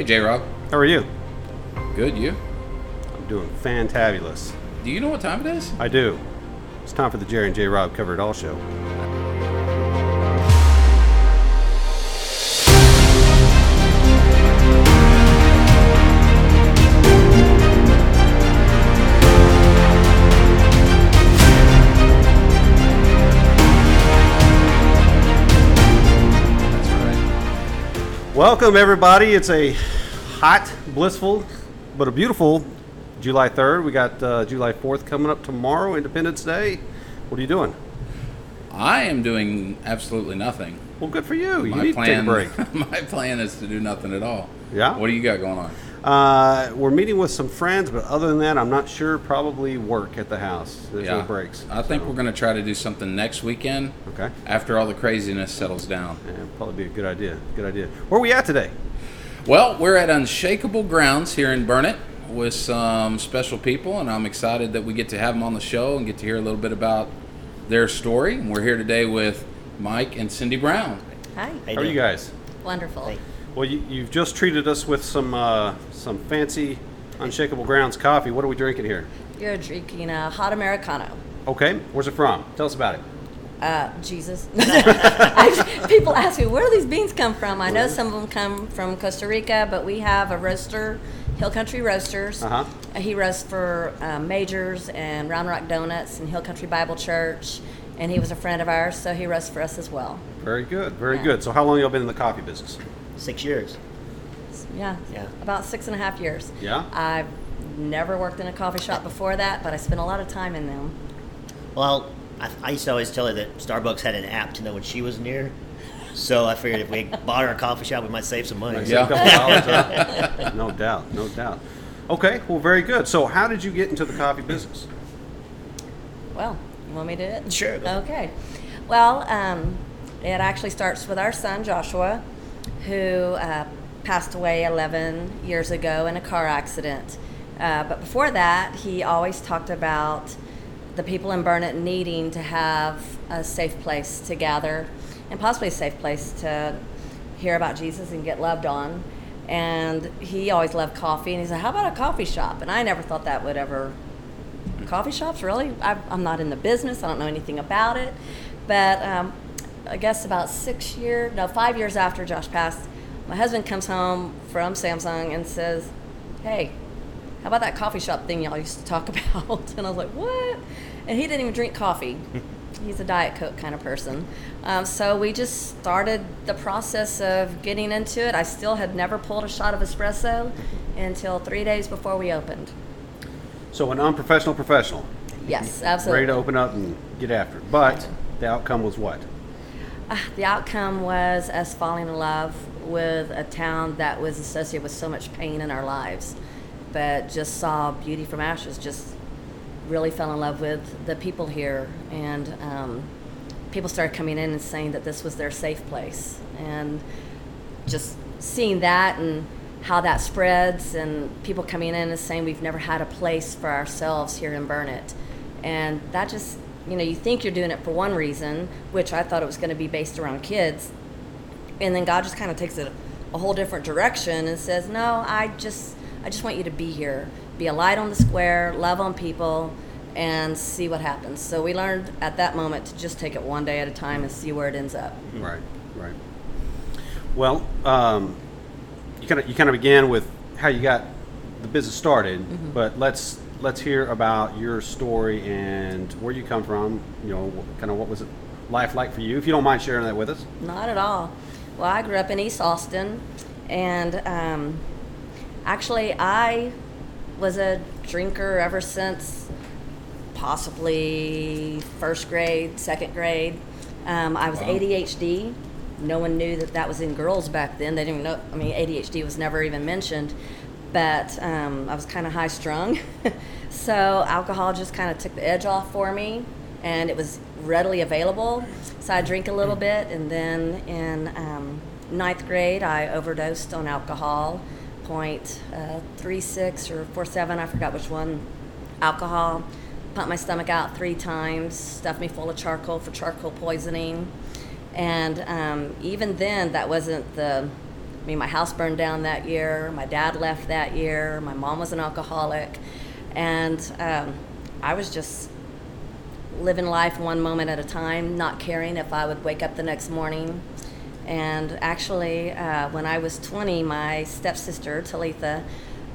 Hey, J Rob. How are you? Good, you? I'm doing fantabulous. Do you know what time it is? I do. It's time for the Jerry and J. Rob Cover It All show. Welcome, everybody. It's a hot, blissful, but a beautiful July 3rd. We got uh, July 4th coming up tomorrow, Independence Day. What are you doing? I am doing absolutely nothing. Well, good for you. You My need plan, to take a break. my plan is to do nothing at all. Yeah? What do you got going on? Uh, we're meeting with some friends, but other than that, I'm not sure. Probably work at the house. There's no breaks. I think we're going to try to do something next weekend Okay. after all the craziness settles down. Yeah, probably be a good idea. Good idea. Where are we at today? Well, we're at Unshakeable Grounds here in Burnet with some special people, and I'm excited that we get to have them on the show and get to hear a little bit about their story. And we're here today with Mike and Cindy Brown. Hi. How are you guys? Wonderful. Hey. Well, you, you've just treated us with some uh, some fancy Unshakeable Grounds coffee. What are we drinking here? You're drinking a hot Americano. Okay, where's it from? Tell us about it. Uh, Jesus. I, people ask me, where do these beans come from? I know some of them come from Costa Rica, but we have a roaster, Hill Country Roasters. Uh-huh. Uh, He roasts for um, Majors and Round Rock Donuts and Hill Country Bible Church, and he was a friend of ours, so he roasts for us as well. Very good, very good. So, how long have y'all been in the coffee business? Six years. Yeah. Yeah. About six and a half years. Yeah? I've never worked in a coffee shop before that, but I spent a lot of time in them. Well, I, I used to always tell her that Starbucks had an app to know when she was near. So I figured if we bought her a coffee shop, we might save some money. Yeah. A couple dollars, huh? no doubt, no doubt. Okay, well, very good. So, how did you get into the coffee business? Well, you want me to do it? Sure. Okay. Well, um, it actually starts with our son Joshua, who uh, passed away 11 years ago in a car accident. Uh, but before that, he always talked about the people in Burnet needing to have a safe place to gather and possibly a safe place to hear about Jesus and get loved on. And he always loved coffee, and he said, How about a coffee shop? And I never thought that would ever coffee shops really I, i'm not in the business i don't know anything about it but um, i guess about six years no five years after josh passed my husband comes home from samsung and says hey how about that coffee shop thing y'all used to talk about? And i was like what? And he didn't even drink coffee. He's a diet coke kind of person. Um, so we just started the process of getting into it. I still had never pulled a shot of espresso until three days before we opened. So, an unprofessional professional, yes absolutely. Ready to open up and get after it. But the outcome was what? Uh, the outcome was us falling in love with a town that was associated with so much pain in our lives, but just saw beauty from ashes. Just really fell in love with the people here, and um, people started coming in and saying that this was their safe place, and just seeing that and how that spreads, and people coming in and saying we've never had a place for ourselves here in Burnet, and that just you know you think you're doing it for one reason, which I thought it was going to be based around kids, and then God just kind of takes it a whole different direction and says, "No, I just I just want you to be here, be a light on the square, love on people." And see what happens. So we learned at that moment to just take it one day at a time and see where it ends up. Right, right. Well, um, you kind of you kind of began with how you got the business started, Mm-hmm. but let's let's hear about your story and where you come from. You know, kind of what was it life like for you? If you don't mind sharing that with us. Not at all. Well, I grew up in East Austin, and um, actually, I was a drinker ever since possibly first grade, second grade. Um, I was Wow. ADHD. No one knew that that was in girls back then. They didn't even know. I mean, ADHD was never even mentioned. But um, I was kind of high strung, so alcohol just kind of took the edge off for me, and it was readily available. So I drink a little bit, and then in um, ninth grade, I overdosed on alcohol, point uh, three six or four seven. I forgot which one. Alcohol pumped my stomach out three times, stuffed me full of charcoal for charcoal poisoning. And um, even then, that wasn't the I mean, my house burned down that year. My dad left that year. My mom was an alcoholic, and um, I was just living life one moment at a time, not caring if I would wake up the next morning. And actually, uh, when I was 20, my stepsister Talitha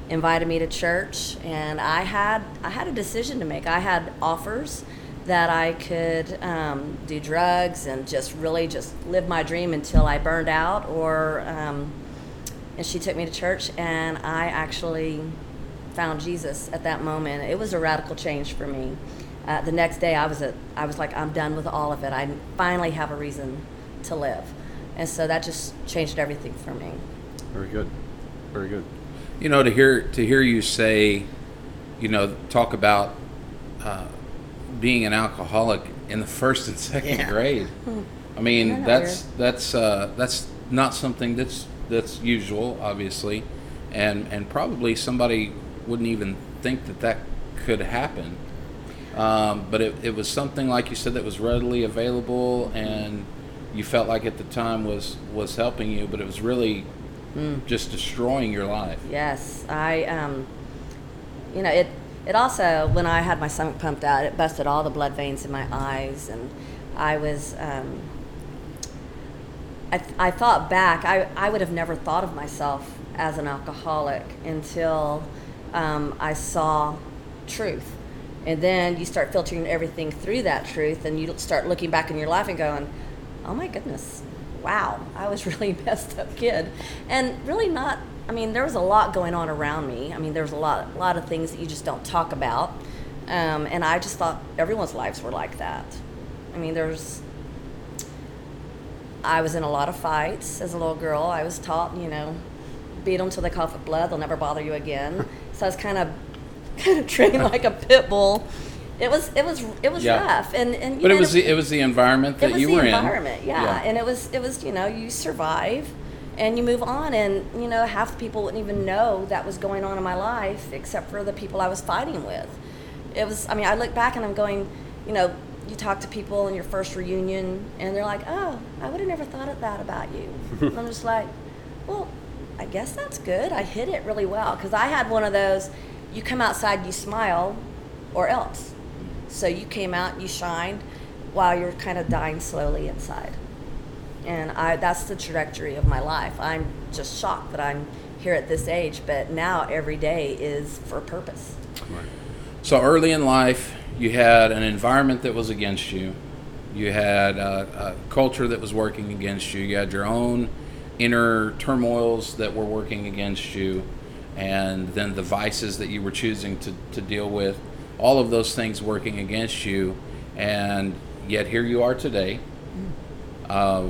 invited me to church, and I had I had a decision to make. I had offers that I could um, do drugs and just really just live my dream until I burned out, or um, and she took me to church, and I actually found Jesus at that moment. It was a radical change for me. Uh, the next day, I was a, I was like, I'm done with all of it. I finally have a reason to live, and so that just changed everything for me. Very good. Very good. You know, to hear to hear you say, you know, talk about uh, being an alcoholic in the first and second Yeah. grade. I Isn't mean, that that's that's uh, that's not something that's that's usual, obviously, and and probably somebody wouldn't even think that that could happen. Um, but it, it was something like you said that was readily available, and you felt like at the time was was helping you, but it was really just destroying your life. Yes, I, um, you know, it, it also, when I had my stomach pumped out, it busted all the blood veins in my eyes. And I was, um, I, I thought back, I, I would have never thought of myself as an alcoholic until um, I saw truth. And then you start filtering everything through that truth, and you start looking back in your life and going, oh my goodness, wow, I was really messed up kid. And really not, I mean, there was a lot going on around me. I mean, there was a lot, a lot of things that you just don't talk about. Um, and I just thought everyone's lives were like that. I mean, there's, I was in a lot of fights as a little girl. I was taught, you know, beat them till they cough up blood. They'll never bother you again. So I was kind of, kind of trained like a pit bull. It was, it was, it was Yeah. rough. And and you But it was the, it was the environment that it was you the were environment, in. yeah. And it was it was you know you survive, and you move on, and you know half the people wouldn't even know that was going on in my life except for the people I was fighting with. It was I mean I look back and I'm going, you know, you talk to people in your first reunion, and they're like, oh, I would have never thought of that about you. and I'm just like, well, I guess that's good. I hit it really well because I had one of those. You come outside, you smile, or else. So you came out, you shined, while you're kind of dying slowly inside. And I, that's the trajectory of my life. I'm just shocked that I'm here at this age, but now every day is for a purpose. So early in life, you had an environment that was against you. You had a, a culture that was working against you. You had your own inner turmoils that were working against you, and then the vices that you were choosing to, to deal with. All of those things working against you, and yet here you are today, uh,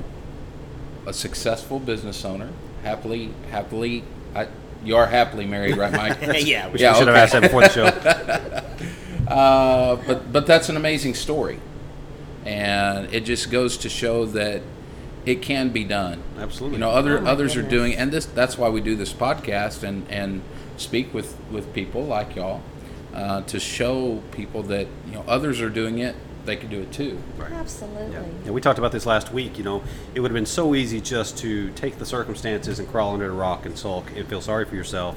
a successful business owner, happily, happily. I, you are happily married, right, Mike? yeah, we Yeah, Should have asked that before the show. Uh, but but that's an amazing story, and it just goes to show that it can be done. Absolutely. You know, other Oh my others are doing, and this that's why we do this podcast and and speak with with people like y'all uh, to show people that you know others are doing it, they could do it too. Absolutely. Yeah. And we talked about this last week. You know, it would have been so easy just to take the circumstances and crawl under a rock and sulk and feel sorry for yourself.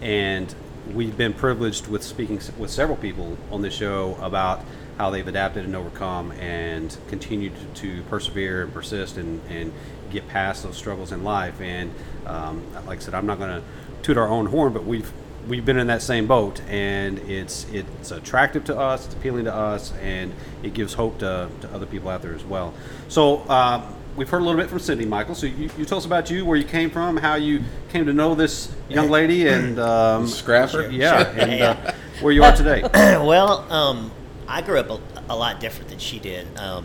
And we've been privileged with speaking with several people on this show about how they've adapted and overcome and continued to persevere and persist and, and get past those struggles in life. And um, like I said, I'm not going to toot our own horn, but we've we've been in that same boat, and it's it's attractive to us, it's appealing to us, and it gives hope to, to other people out there as well. So uh, we've heard a little bit from Cindy, Michael. So you, you tell us about you, where you came from, how you came to know this young lady, and um, Scrapper? yeah, and uh, where you are today. well, um, I grew up a, a lot different than she did. Um,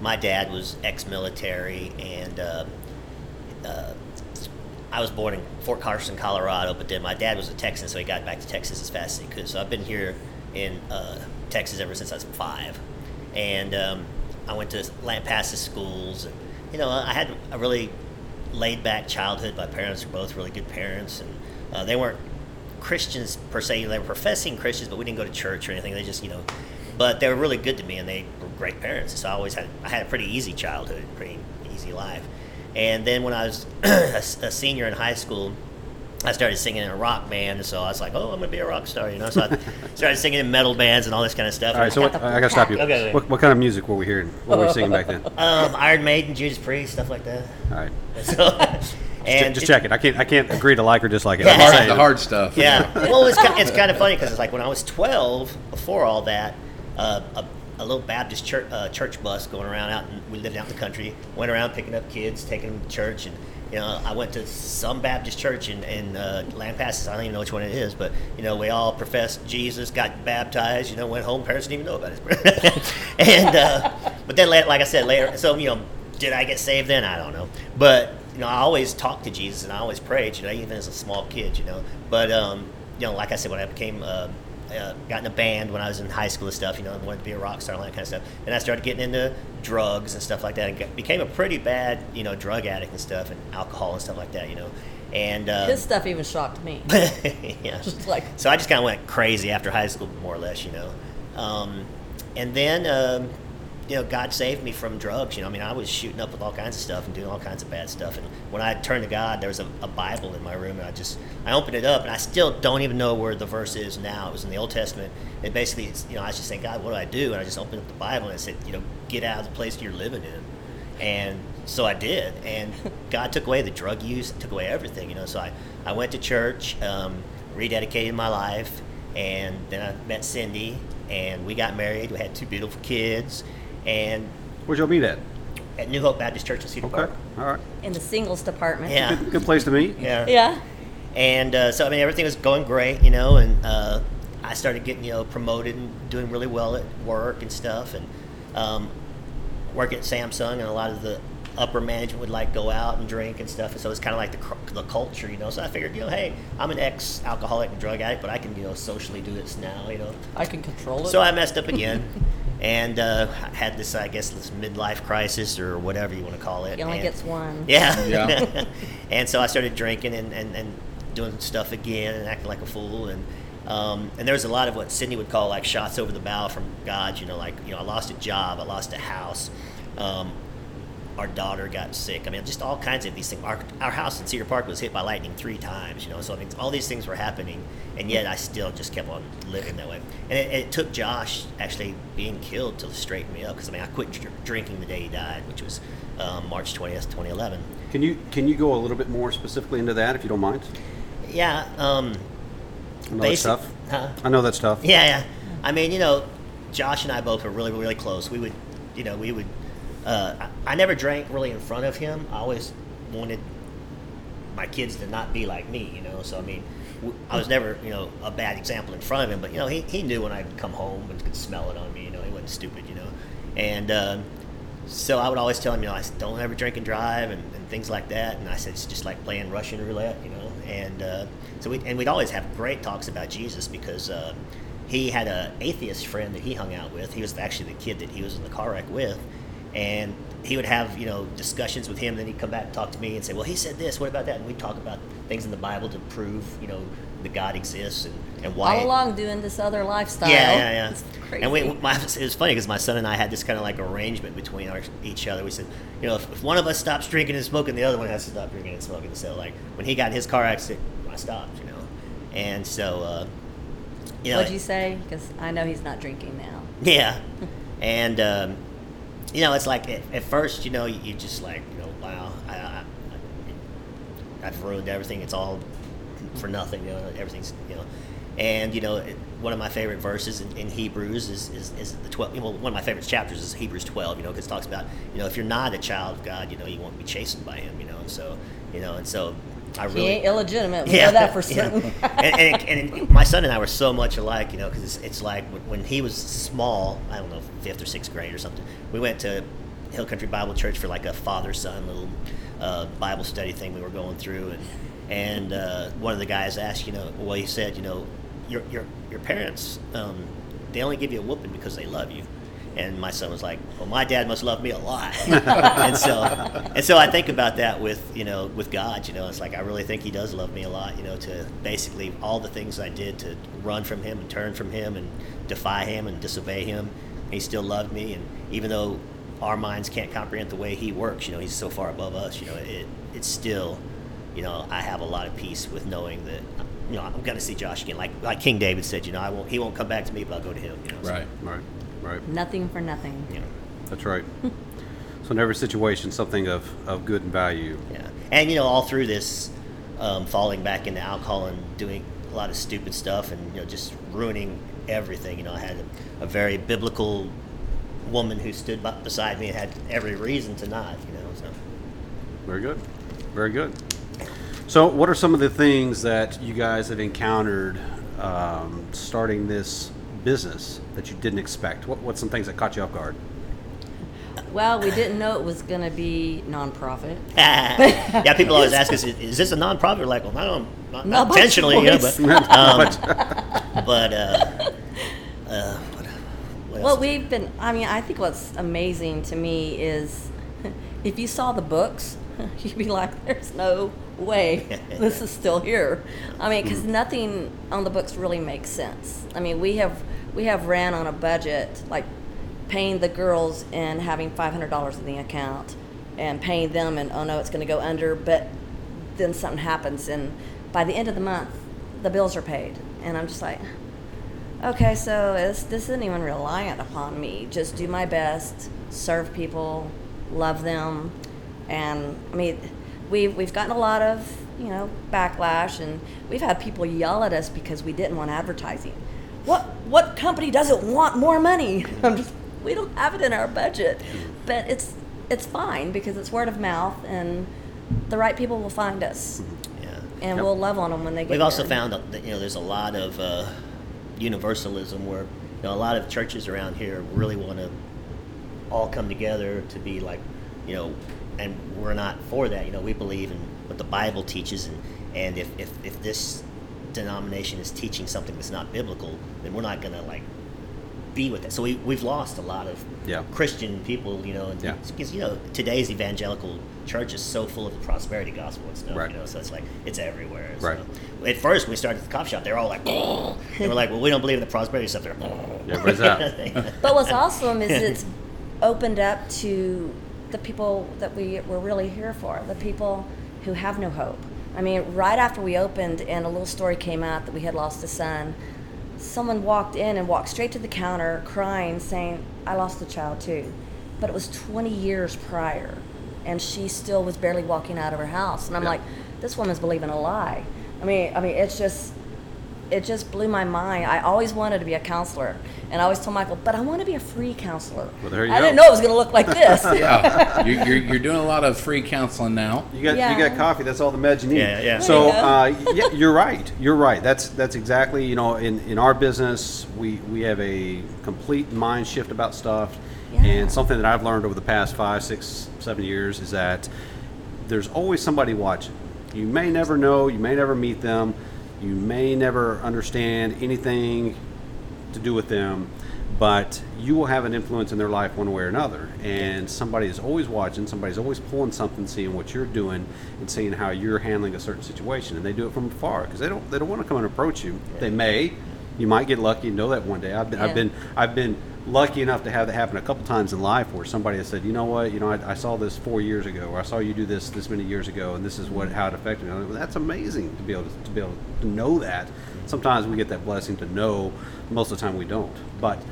my dad was ex-military, and uh, uh, I was born in Fort Carson, Colorado. But then my dad was a Texan, so he got back to Texas as fast as he could. So I've been here in uh, Texas ever since I was five, and um, I went to Lampasas schools. And, you know, I had a really laid-back childhood. My parents were both really good parents, and uh, they weren't Christians per se. They were professing Christians, but we didn't go to church or anything. They just, you know, but they were really good to me, and they were great parents. So I always had I had a pretty easy childhood, pretty easy life. And then when I was a senior in high school, I started singing in a rock band, so I was like, "Oh, I'm gonna be a rock star," you know. So I started singing in metal bands and all this kind of stuff. All right, so what, I gotta stop you. Okay, okay. What, what kind of music were we hearing? What were we singing back then? Um, Iron Maiden, Judas Priest, stuff like that. All right. So, and just it- check it. I can't I can't agree to like or dislike it. Yeah. I'm Hard, the hard stuff. Yeah. well, it's kind, it's kind of funny because it's like when I was 12, before all that, uh, a, a little Baptist church, uh, church bus going around out, and we lived out in the country, went around picking up kids, taking them to church, and you know, I went to some Baptist church in, in uh, Lampasas. I don't even know which one it is, but you know, we all professed Jesus, got baptized. You know, went home. Parents didn't even know about it. and uh, but then, like I said, later, so you know, did I get saved then? I don't know, but you know, I always talked to Jesus and I always prayed. You know, even as a small kid. You know, but um, you know, like I said, when I became uh, uh, got in a band when I was in high school and stuff, you know, and wanted to be a rock star and all that kind of stuff. And I started getting into drugs and stuff like that, and got, became a pretty bad, you know, drug addict and stuff, and alcohol and stuff like that, you know. And uh, His stuff even shocked me. yeah, Just like so I just kind of went crazy after high school, more or less, you know. Um, and then, um, you know, God saved me from drugs. You know, I mean, I was shooting up with all kinds of stuff and doing all kinds of bad stuff. And when I turned to God, there was a, a Bible in my room, and I just I opened it up, and I still don't even know where the verse is now. It was in the Old Testament. And basically, it's, you know, I was just saying, God, what do I do? And I just opened up the Bible and I said, you know, get out of the place you're living in. And so I did, and God took away the drug use, took away everything, you know. So I, I went to church, um, rededicated my life, and then I met Cindy, and we got married. We had two beautiful kids, and Where'd y'all meet at? at New Hope Baptist Church in Cedar Okay, Park. all right. in the singles department. Yeah, Good, good place to meet. yeah, Yeah. And uh, so I mean, everything was going great, you know, and uh, I started getting you know promoted and doing really well at work and stuff, and um, work at Samsung, and a lot of the upper management would like go out and drink and stuff, and so it's kind of like the cr- the culture, you know. So I figured, you know, hey, I'm an ex alcoholic and drug addict, but I can you know socially do this now, you know. I can control it. So I messed up again. And uh, had this, I guess, this midlife crisis or whatever you want to call it. he only and- gets one. yeah. Yeah. and so I started drinking and, and, and doing stuff again and acting like a fool. And um, and there was a lot of what Cindy would call like shots over the bow from God. You know, like you know, I lost a job, I lost a house. Um, our daughter got sick. I mean, just all kinds of these things. Our, our house in Cedar Park was hit by lightning three times, you know. So I mean, all these things were happening, and yet I still just kept on living that way. And it, it took Josh actually being killed to straighten me up because I mean, I quit dr- drinking the day he died, which was um, March twentieth, twenty eleven. Can you can you go a little bit more specifically into that if you don't mind? Yeah. Um, I know that's tough. huh? I know that's tough. Yeah, yeah. I mean, you know, Josh and I both were really, really close. We would, you know, we would. Uh, I, never drank really in front of him. I always wanted my kids to not be like me, you know. So I mean, I was never, you know, a bad example in front of him. But you know, he, he knew when I'd come home and could smell it on me. You know, he wasn't stupid, you know. And um, so I would always tell him, you know, I said, don't ever drink and drive and, and things like that. And I said it's just like playing Russian roulette, you know. And uh, so we and we'd always have great talks about Jesus because. Uh, he had a atheist friend that he hung out with. He was actually the kid that he was in the car wreck with, and he would have you know discussions with him. Then he'd come back and talk to me and say, "Well, he said this. What about that?" And we'd talk about things in the Bible to prove you know that God exists and and why. All along doing this other lifestyle. Yeah, yeah, yeah. It's crazy. And we, my, it was funny because my son and I had this kind of like arrangement between our, each other. We said, you know, if, if one of us stops drinking and smoking, the other one has to stop drinking and smoking. So like when he got in his car accident, I stopped, you know. And so, uh, you know, What'd you say? Because I know he's not drinking now. yeah. And, um, you know, it's like at, at first, you know, you, you just like, you know, wow, I, I, I've ruined everything. It's all for nothing, you know, everything's, you know. And, you know, one of my favorite verses in, in Hebrews is, is, is the 12, well, one of my favorite chapters is Hebrews 12, you know, because it talks about, you know, if you're not a child of God, you know, you won't be chastened by him, you know. And so, you know, and so I He ain't illegitimate. We know that for yeah. certain. and, and, and my son and I were so much alike, you know, because it's, it's like when, when he was small, I don't know, fifth or sixth grade or something, we went to Hill Country Bible Church for like a father son little uh, Bible study thing we were going through. And, and uh, one of the guys asked, you know, well, he said, you know, your, your, your parents, um, they only give you a whooping because they love you. And my son was like, "Well, my dad must love me a lot." and so, and so I think about that with you know with God. You know, it's like I really think He does love me a lot. You know, to basically all the things I did to run from Him and turn from Him and defy Him and disobey Him, He still loved me. And even though our minds can't comprehend the way He works. You know, He's so far above us. You know, it it's still, you know, I have a lot of peace with knowing that. You know, I'm going to see Josh again. Like like King David said, you know, I won't. He won't come back to me, but I'll go to him. You know, so, Right. Right. Right. Nothing for nothing. You know, That's right. so in every situation, something of, of good and value. yeah. And you know, all through this, um, falling back into alcohol and doing a lot of stupid stuff, and you know, just ruining everything. You know, I had a, a very biblical woman who stood bu- beside me and had every reason to not. You know, so. Very good. Very good. So, what are some of the things that you guys have encountered um, starting this business that you didn't expect? What, what's some things that caught you off guard? Well, we didn't know it was going to be nonprofit. yeah, people always ask us, "Is is this a nonprofit?" We're like, well, no, not, Not not intentionally, you know, choice. but um, but uh, uh, what, what Well, we've been, I mean, I think what's amazing to me is if you saw the books, you'd be like, there's no way this is still here. I mean, because nothing on the books really makes sense. I mean, we have, we have ran on a budget, like paying the girls and having $500 in the account and paying them and, oh no, it's going to go under, but then something happens and by the end of the month, the bills are paid. And I'm just like, Okay, so this isn't even reliant upon me. Just do my best, serve people, love them, and I mean, we've we've gotten a lot of you know backlash, and we've had people yell at us because we didn't want advertising. What what company doesn't want more money? I'm just we don't have it in our budget, but it's it's fine because it's word of mouth, and the right people will find us, yeah. and Yep. we'll love on them when they get. We've also found that you know there's a lot of uh, universalism where you know a lot of churches around here really want to all come together to be like you know, and we're not for that. You know, we believe in what the Bible teaches, and and if if, if this denomination is teaching something that's not biblical, then we're not gonna like be with it. So we we've lost a lot of Yeah. Christian people. You know, and Yeah. because you know today's evangelical church is so full of the prosperity gospel and stuff. Right. You know, so it's like it's everywhere. Right. So, at first, when we started the coffee shop, they're all like, and we're like, well, we don't believe in the prosperity stuff. They're, Yeah, where's that? But what's awesome is it's opened up to the people that we were really here for, the people who have no hope. I mean, right after we opened and a little story came out that we had lost a son, someone walked in and walked straight to the counter crying, saying, I lost a child too. But it was 20 years prior, and she still was barely walking out of her house. And I'm Yeah. like, this woman's believing a lie. I mean, I mean, it's just, it just blew my mind. I always wanted to be a counselor, and I always told Michael, but I want to be a free counselor. Well, there you I go. didn't know it was going to look like this. Yeah, you're, you're, you're doing a lot of free counseling now. You got Yeah. you got coffee. That's all the meds you need. Yeah, yeah. So you go. uh, yeah, you're right. You're right. That's that's exactly you know in, in our business we we have a complete mind shift about stuff, Yeah. and something that I've learned over the past five, six, seven years is that there's always somebody watching. You may never know. You may never meet them. You may never understand anything to do with them, but you will have an influence in their life one way or another. And somebody is always watching, somebody's always pulling something, seeing what you're doing, and seeing how you're handling a certain situation. And they do it from afar because they don't they don't want to come and approach you. They may, you might get lucky and know that one day. I've been I've been I've been lucky enough to have that happen a couple times in life where somebody has said, you know what, you know, I, I saw this four years ago, or I saw you do this this many years ago, and this is what how it affected me. Like, well, that's amazing to be able to, to be able to know that. Sometimes we get that blessing to know. Most of the time we don't. But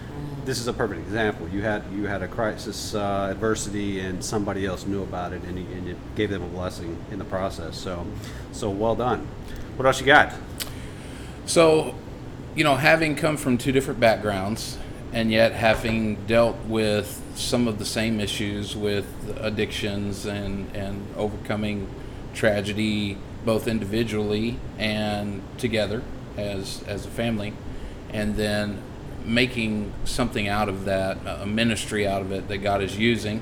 this is a perfect example. You had you had a crisis, uh, adversity, and somebody else knew about it, and and you gave them a blessing in the process. So, so well done. What else you got? So, you know, having come from two different backgrounds and yet having dealt with some of the same issues with addictions and, and overcoming tragedy both individually and together as, as a family, and then making something out of that, a ministry out of it that God is using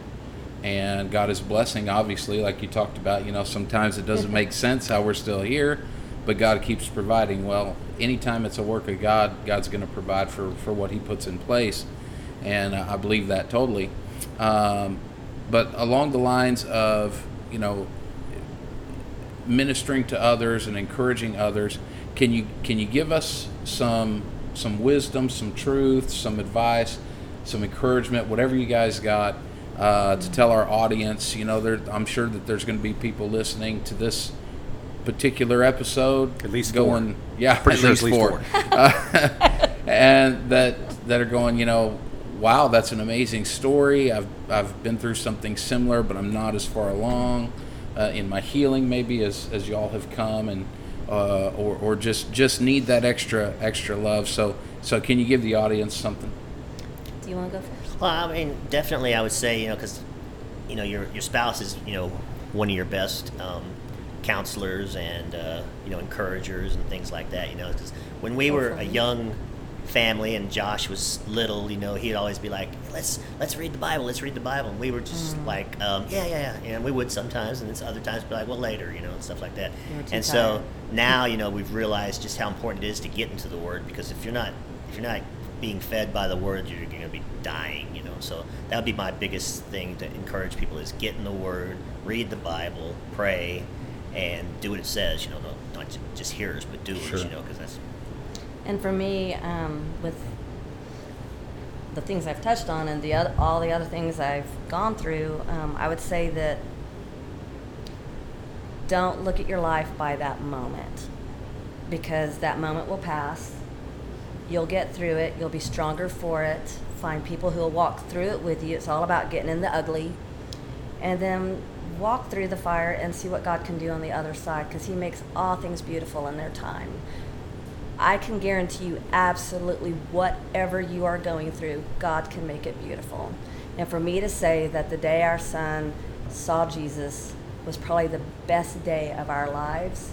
and God is blessing, obviously, like you talked about. You know, sometimes it doesn't make sense how we're still here, but God keeps providing. Well, anytime it's a work of God, God's going to provide for, for what He puts in place. And I believe that totally. Um, but along the lines of, you know, ministering to others and encouraging others, can you can you give us some some wisdom, some truth, some advice, some encouragement, whatever you guys got uh, to tell our audience. You know, there, I'm sure that there's going to be people listening to this particular episode. At least four. going, yeah, Pretty at sure least it's at four, least Uh, and that that are going. You know, wow, that's an amazing story. I've I've been through something similar, but I'm not as far along uh, in my healing, maybe as as y'all have come, and uh, or or just just need that extra extra love. So so, can you give the audience something? Do you want to go first? Well, I mean, definitely, I would say, you know, because, you know, your your spouse is, you know, one of your best um, counselors and, uh, you know, encouragers and things like that. You know, because when we were a young family and Josh was little, you know, he'd always be like, "Let's let's read the Bible, let's read the Bible," and we were just Mm. like, um, "Yeah, yeah, yeah," and we would sometimes, and then other times be like, "Well, later," you know, and stuff like that. You were too And so now, you know, we've realized just how important it is to get into the Word because if you're not if you're not being fed by the Word, you're going to be dying. You know, so that would be my biggest thing to encourage people is get in the Word, read the Bible, pray, and do what it says. You know, not, not ju- just hearers but doers. Sure. You know, because that's And for me, um, with the things I've touched on and the other, all the other things I've gone through, um, I would say that don't look at your life by that moment because that moment will pass. You'll get through it. You'll be stronger for it. Find people who will walk through it with you. It's all about getting in the ugly. And then walk through the fire and see what God can do on the other side because He makes all things beautiful in their time. I can guarantee you absolutely whatever you are going through, God can make it beautiful. And for me to say that the day our son saw Jesus was probably the best day of our lives,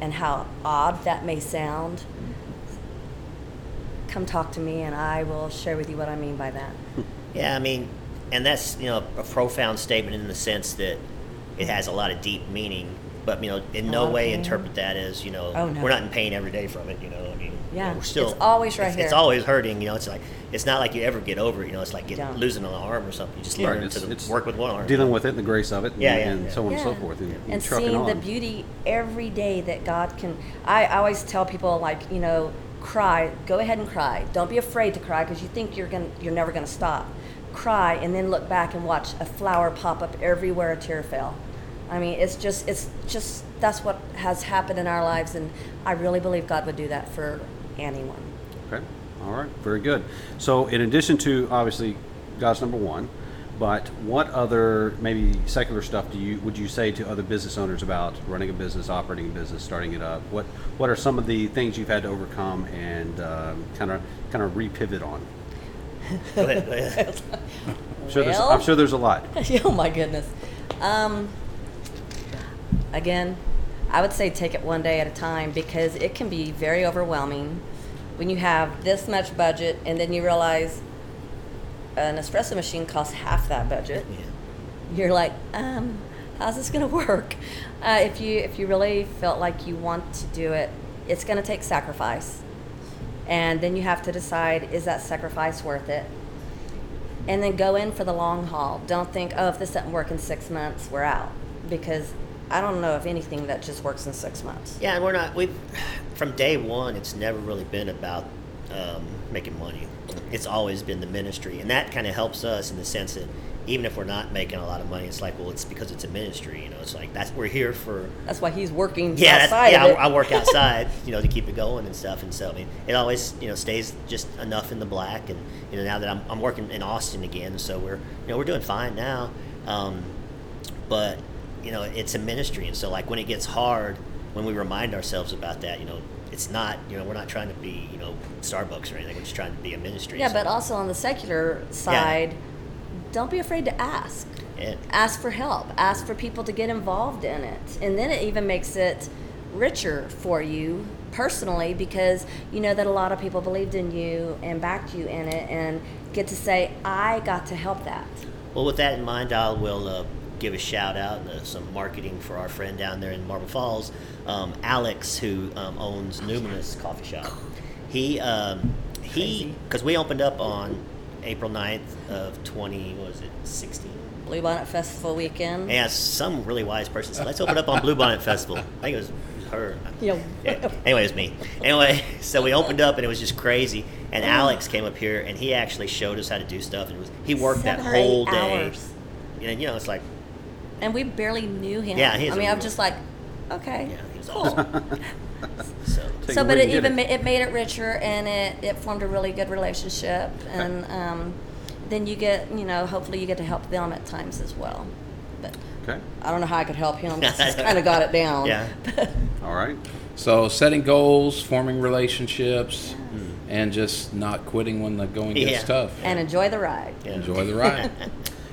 and how odd that may sound, come talk to me and I will share with you what I mean by that. Yeah, I mean, and that's you know a profound statement in the sense that it has a lot of deep meaning. But you know, in no lot way pain. interpret that as you know Oh, no. we're not in pain every day from it. You know, I mean, you Yeah, know, we're still it's always right it's, It's always hurting. You know, it's like it's not like you ever get over it. You know, it's like getting, losing an arm or something. You just Right, learn it's- to it's work with one arm. Dealing with it and the grace of it, and, Yeah, yeah, and yeah. so on and so forth, and, and and seeing on. the beauty every day that God can. I I always tell people like you know, cry. Go ahead and cry. Don't be afraid to cry because you think you're gonna you're never gonna stop. Cry and then look back and watch a flower pop up everywhere a tear fell. I mean, it's just it's just that's what has happened in our lives, and I really believe God would do that for anyone. Okay. All right. Very good. So, in addition to obviously God's number one, but what other maybe secular stuff do you would you say to other business owners about running a business, operating a business, starting it up? What What are some of the things you've had to overcome and kind of kind of repivot on? Go ahead, go ahead. I'm sure, there's, Well- I'm sure there's a lot. oh my goodness. Um, again, I would say take it one day at a time because it can be very overwhelming when you have this much budget and then you realize an espresso machine costs half that budget. Yeah. You're like, um, how's this going to work? Uh, if you if you really felt like you want to do it, it's going to take sacrifice, and then you have to decide is that sacrifice worth it and then go in for the long haul. Don't think, oh, if this doesn't work in six months, we're out. Because I don't know of anything that just works in six months. Yeah, and we're not. We've from day one. It's never really been about um, making money. It's always been the ministry, and that kind of helps us in the sense that even if we're not making a lot of money, it's like, well, it's because it's a ministry. You know, it's like that's we're here for. That's why he's working Yeah, outside yeah. I, I work outside, you know, to keep it going and stuff. And so I mean, it always you know stays just enough in the black. And you know, now that I'm, I'm working in Austin again, so we're you know we're doing fine now. Um, but you know it's a ministry and so like when it gets hard when we remind ourselves about that you know it's not you know we're not trying to be you know starbucks or anything we're just trying to be a ministry yeah, So- but also on the secular side, don't be afraid to ask. Yeah. Ask for help. Ask for people to get involved in it. And then it even makes it richer for you personally because you know that a lot of people believed in you and backed you in it and get to say, I got to help that. well with that in mind i will uh, give a shout out and uh, some marketing for our friend down there in marble falls um, alex who um, owns numinous coffee shop he um, he because we opened up on april 9th of 20 what was it 16 Blue Bonnet Festival weekend. Yeah, some really wise person said, let's open up on Blue Bonnet Festival. I think it was her. Yeah. Yeah. Anyway, it was me. Anyway, so we opened up and it was just crazy. And oh. Alex came up here and he actually showed us how to do stuff. And it was he worked Seven that whole day. hours. And you know, it's like And we barely knew him. Yeah, I mean, I'm just like, okay. yeah, he was cool. awesome. so so, but it even it. ma- it made it richer, and it, it formed a really good relationship, and um, then you get you know hopefully you get to help them at times as well. But Okay. I don't know how I could help him. He's kind of got it down. Yeah. All right. So setting goals, forming relationships, and just not quitting when the going gets tough. and enjoy the ride. yeah. Enjoy the ride.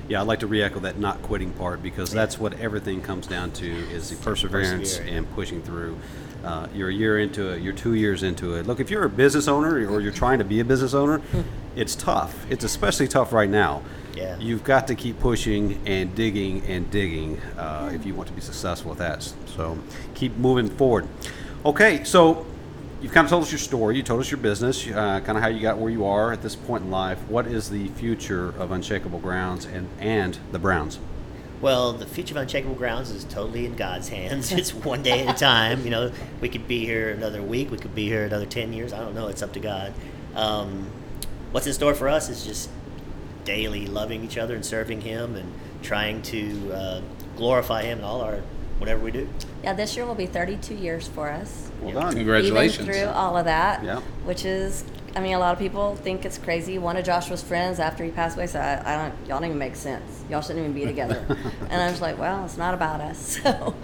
Yeah, I'd like to re-echo that not quitting part because that's what everything comes down to is the perseverance Persevere, and pushing through. Uh, you're a year into it, you're two years into it. Look, if you're a business owner or you're trying to be a business owner, it's tough. It's especially tough right now. Yeah. You've got to keep pushing and digging and digging uh, if you want to be successful with that. So keep moving forward. Okay, so you've kind of told us your story. You told us your business, uh, kind of how you got where you are at this point in life. What is the future of Unshakeable Grounds and, and the Browns? Well, the future of Unshakeable Grounds is totally in God's hands. It's one day at a time. You know, we could be here another week. We could be here another ten years. I don't know. It's up to God. Um, what's in store for us is just daily loving each other and serving Him and trying to uh, glorify Him in all our whatever we do. Yeah, this year will be 32 years for us. Well Yeah. done. Congratulations. Even through all of that, Yeah. which is, I mean, a lot of people think it's crazy. One of Joshua's friends after he passed away said, I, I don't, y'all don't even make sense. Y'all shouldn't even be together. and I was like, well, it's not about us. So,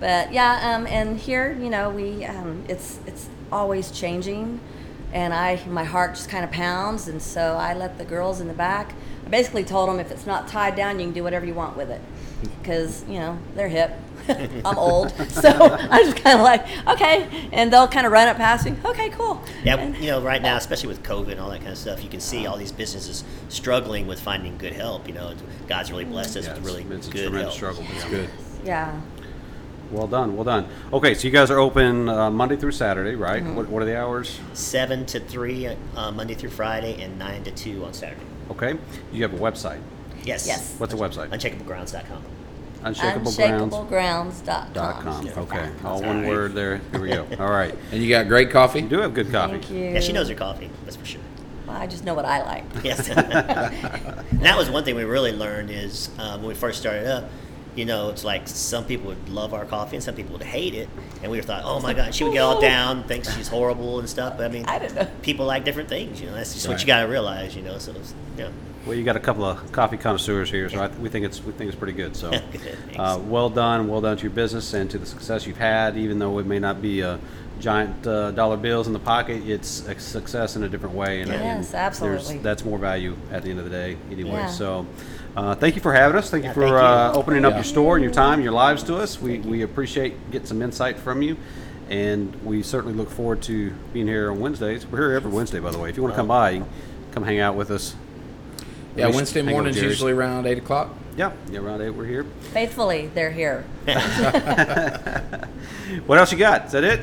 but yeah, um, and here, you know, we, um, it's, it's always changing. And I, my heart just kind of pounds. And so I let the girls in the back, I basically told them if it's not tied down, you can do whatever you want with it. Because, you know, they're hip. I'm old. So I'm just kind of like, okay. And they'll kind of run it past me. Okay, cool. Yeah, And- you know, right now, especially with COVID and all that kind of stuff, you can see all these businesses struggling with finding good help. You know, God's really blessed us Yeah, with it's, really it's a good tremendous help. struggle. It's yeah. good. Yeah. Well done, well done. Okay, so you guys are open uh, Monday through Saturday, right? What, what are the hours? Seven to three uh, Monday through Friday, and nine to two on Saturday. Okay, you have a website. Yes. Yes. What's the website? Unshakablegrounds.com. Unshakablegrounds.com. Unshakablegrounds.com. Okay, all one all right. word there. Here we go. All right. And you got great coffee. You do have good coffee. Thank you. Yeah, she knows her coffee. That's for sure. Well, I just know what I like. Yes. and that was one thing we really learned is um, when we first started up. You know, it's like some people would love our coffee and some people would hate it, and we were thought, oh my god, she would get all down, thinks she's horrible and stuff. But I mean, I don't know. people like different things. You know, that's just what Right. you got to realize. You know, so it's, yeah. Well, you got a couple of coffee connoisseurs here, so I, we think it's we think it's pretty good. So, Thanks. uh, well done, well done to your business and to the success you've had. Even though it may not be a giant uh, dollar bills in the pocket, it's a success in a different way. And, Yes, and absolutely. That's more value at the end of the day, anyway. Yeah. So, uh, thank you for having us. Thank you Yeah, for thank you. uh, opening up Yeah. your store and your time, and your lives to us. We we appreciate getting some insight from you. And we certainly look forward to being here on Wednesdays. We're here every Wednesday, by the way. If you want to come by, come hang out with us. Yeah, We Wednesday hang out with mornings usually around eight o'clock. Yeah, yeah, around eight we're here. Faithfully, they're here. What else you got? Is that it?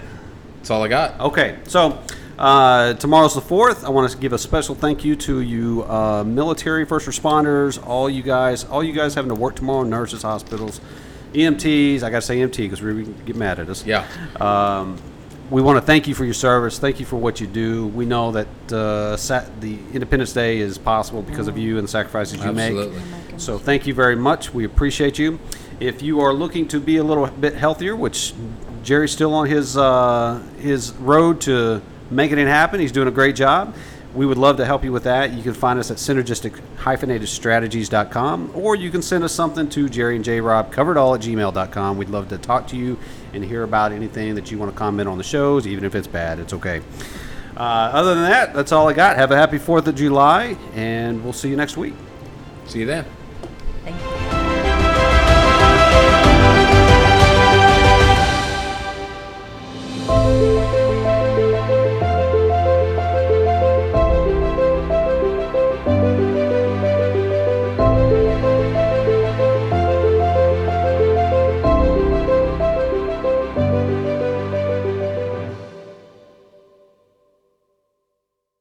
That's all I got. Okay, so uh, tomorrow's the fourth. I want to give a special thank you to you, uh, military, first responders, all you guys, all you guys having to work tomorrow, nurses, hospitals, EMTs. I got to say EMT because we can get mad at us. Yeah. Um, we want to thank you for your service. Thank you for what you do. We know that uh, sat- the Independence Day is possible because of you and the sacrifices you make. Absolutely. make. So thank you very much. We appreciate you. If you are looking to be a little bit healthier, which Jerry's still on his uh, his road to making it happen, he's doing a great job. We would love to help you with that. You can find us at synergistic-strategies.com or you can send us something to Jerry and J Rob, covered all at gmail.com. We'd love to talk to you and hear about anything that you want to comment on the shows, even if it's bad. It's okay. Uh, other than that, that's all I got. Have a happy 4th of July, and we'll see you next week. See you then.